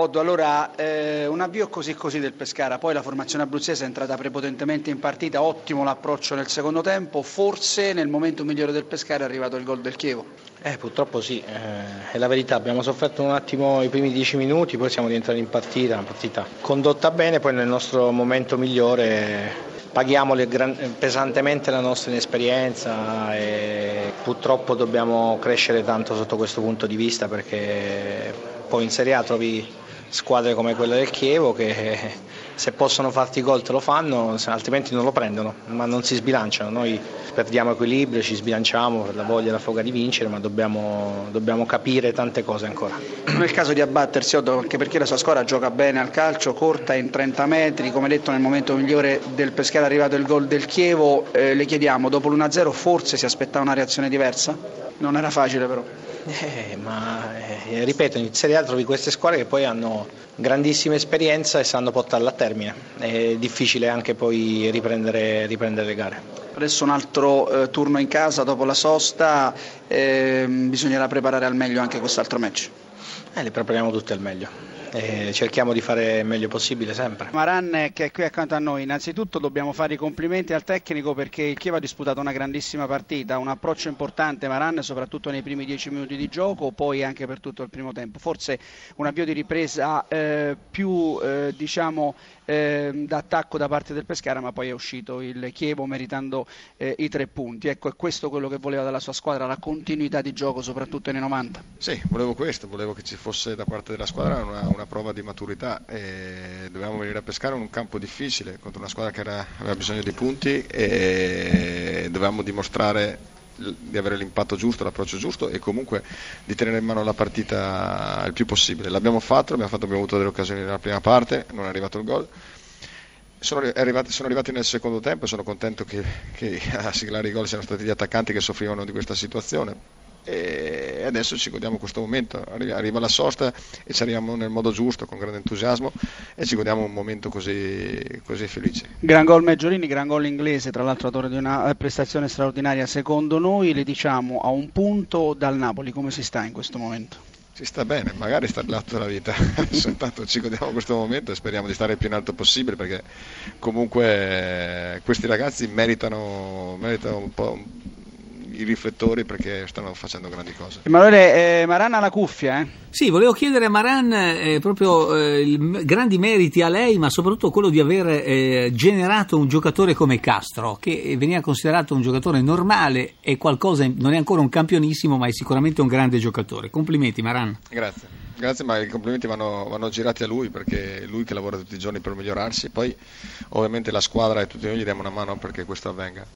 Oddo, allora eh, un avvio così così del Pescara, poi la formazione abruzzese è entrata prepotentemente in partita, ottimo l'approccio nel secondo tempo, forse nel momento migliore del Pescara è arrivato il gol del Chievo. Eh, purtroppo sì, eh, è la verità, abbiamo sofferto un attimo i primi dieci minuti, poi siamo rientrati in partita, una partita condotta bene, poi nel nostro momento migliore paghiamo pesantemente la nostra inesperienza e purtroppo dobbiamo crescere tanto sotto questo punto di vista perché poi in Serie A trovi squadre come quella del Chievo che se possono farti gol te lo fanno, altrimenti non lo prendono, ma non si sbilanciano. Noi perdiamo equilibrio, ci sbilanciamo per la voglia e la foga di vincere, ma dobbiamo, dobbiamo capire tante cose ancora. Non è il caso di abbattersi, anche perché la sua squadra gioca bene al calcio, corta in 30 metri, come detto nel momento migliore del Pescara è arrivato il gol del Chievo, eh, le chiediamo, dopo l'1-0 forse si aspettava una reazione diversa? Non era facile però. Eh, ma eh, ripeto, in Serie A trovi queste squadre che poi hanno grandissima esperienza e sanno portarla a termine. È difficile anche poi riprendere, riprendere le gare. Adesso un altro eh, turno in casa dopo la sosta, ehm, bisognerà preparare al meglio anche quest'altro match. Eh, le prepariamo tutte al meglio e cerchiamo di fare il meglio possibile sempre. Maran che è qui accanto a noi, innanzitutto dobbiamo fare i complimenti al tecnico perché il Chievo ha disputato una grandissima partita, un approccio importante Maran soprattutto nei primi dieci minuti di gioco, poi anche per tutto il primo tempo, forse un avvio di ripresa eh, più eh, diciamo eh, d'attacco da parte del Pescara ma poi è uscito il Chievo meritando eh, i tre punti, ecco è questo quello che voleva dalla sua squadra, la continuità di gioco soprattutto nei 90. Sì, volevo questo, volevo che ci fosse da parte della squadra una, una prova di maturità e dovevamo venire a pescare in un campo difficile contro una squadra che era, aveva bisogno di punti e dovevamo dimostrare di avere l'impatto giusto, l'approccio giusto e comunque di tenere in mano la partita il più possibile. L'abbiamo fatto, abbiamo, fatto, abbiamo avuto delle occasioni nella prima parte, non è arrivato il gol. Sono arrivati, sono arrivati, nel secondo tempo e sono contento che, che a siglare i gol siano stati gli attaccanti che soffrivano di questa situazione e adesso ci godiamo questo momento, arriva la sosta e ci arriviamo nel modo giusto, con grande entusiasmo e ci godiamo un momento così, così felice. Gran gol Meggiorini, gran gol inglese, tra l'altro autore di una prestazione straordinaria secondo noi, le diciamo a un punto dal Napoli, come si sta in questo momento? Si sta bene, magari sta l'atto della vita, soltanto ci godiamo questo momento e speriamo di stare il più in alto possibile perché comunque questi ragazzi meritano, meritano un po' i riflettori perché stanno facendo grandi cose. Emanuele, eh, Maran ha la cuffia, eh? Sì, volevo chiedere a Maran eh, proprio eh, grandi meriti a lei, ma soprattutto quello di aver eh, generato un giocatore come Castro, che veniva considerato un giocatore normale e qualcosa, non è ancora un campionissimo, ma è sicuramente un grande giocatore. Complimenti Maran. Grazie. Grazie, ma i complimenti vanno, vanno, girati a lui perché è lui che lavora tutti i giorni per migliorarsi. Poi ovviamente la squadra e tutti noi gli diamo una mano perché questo avvenga.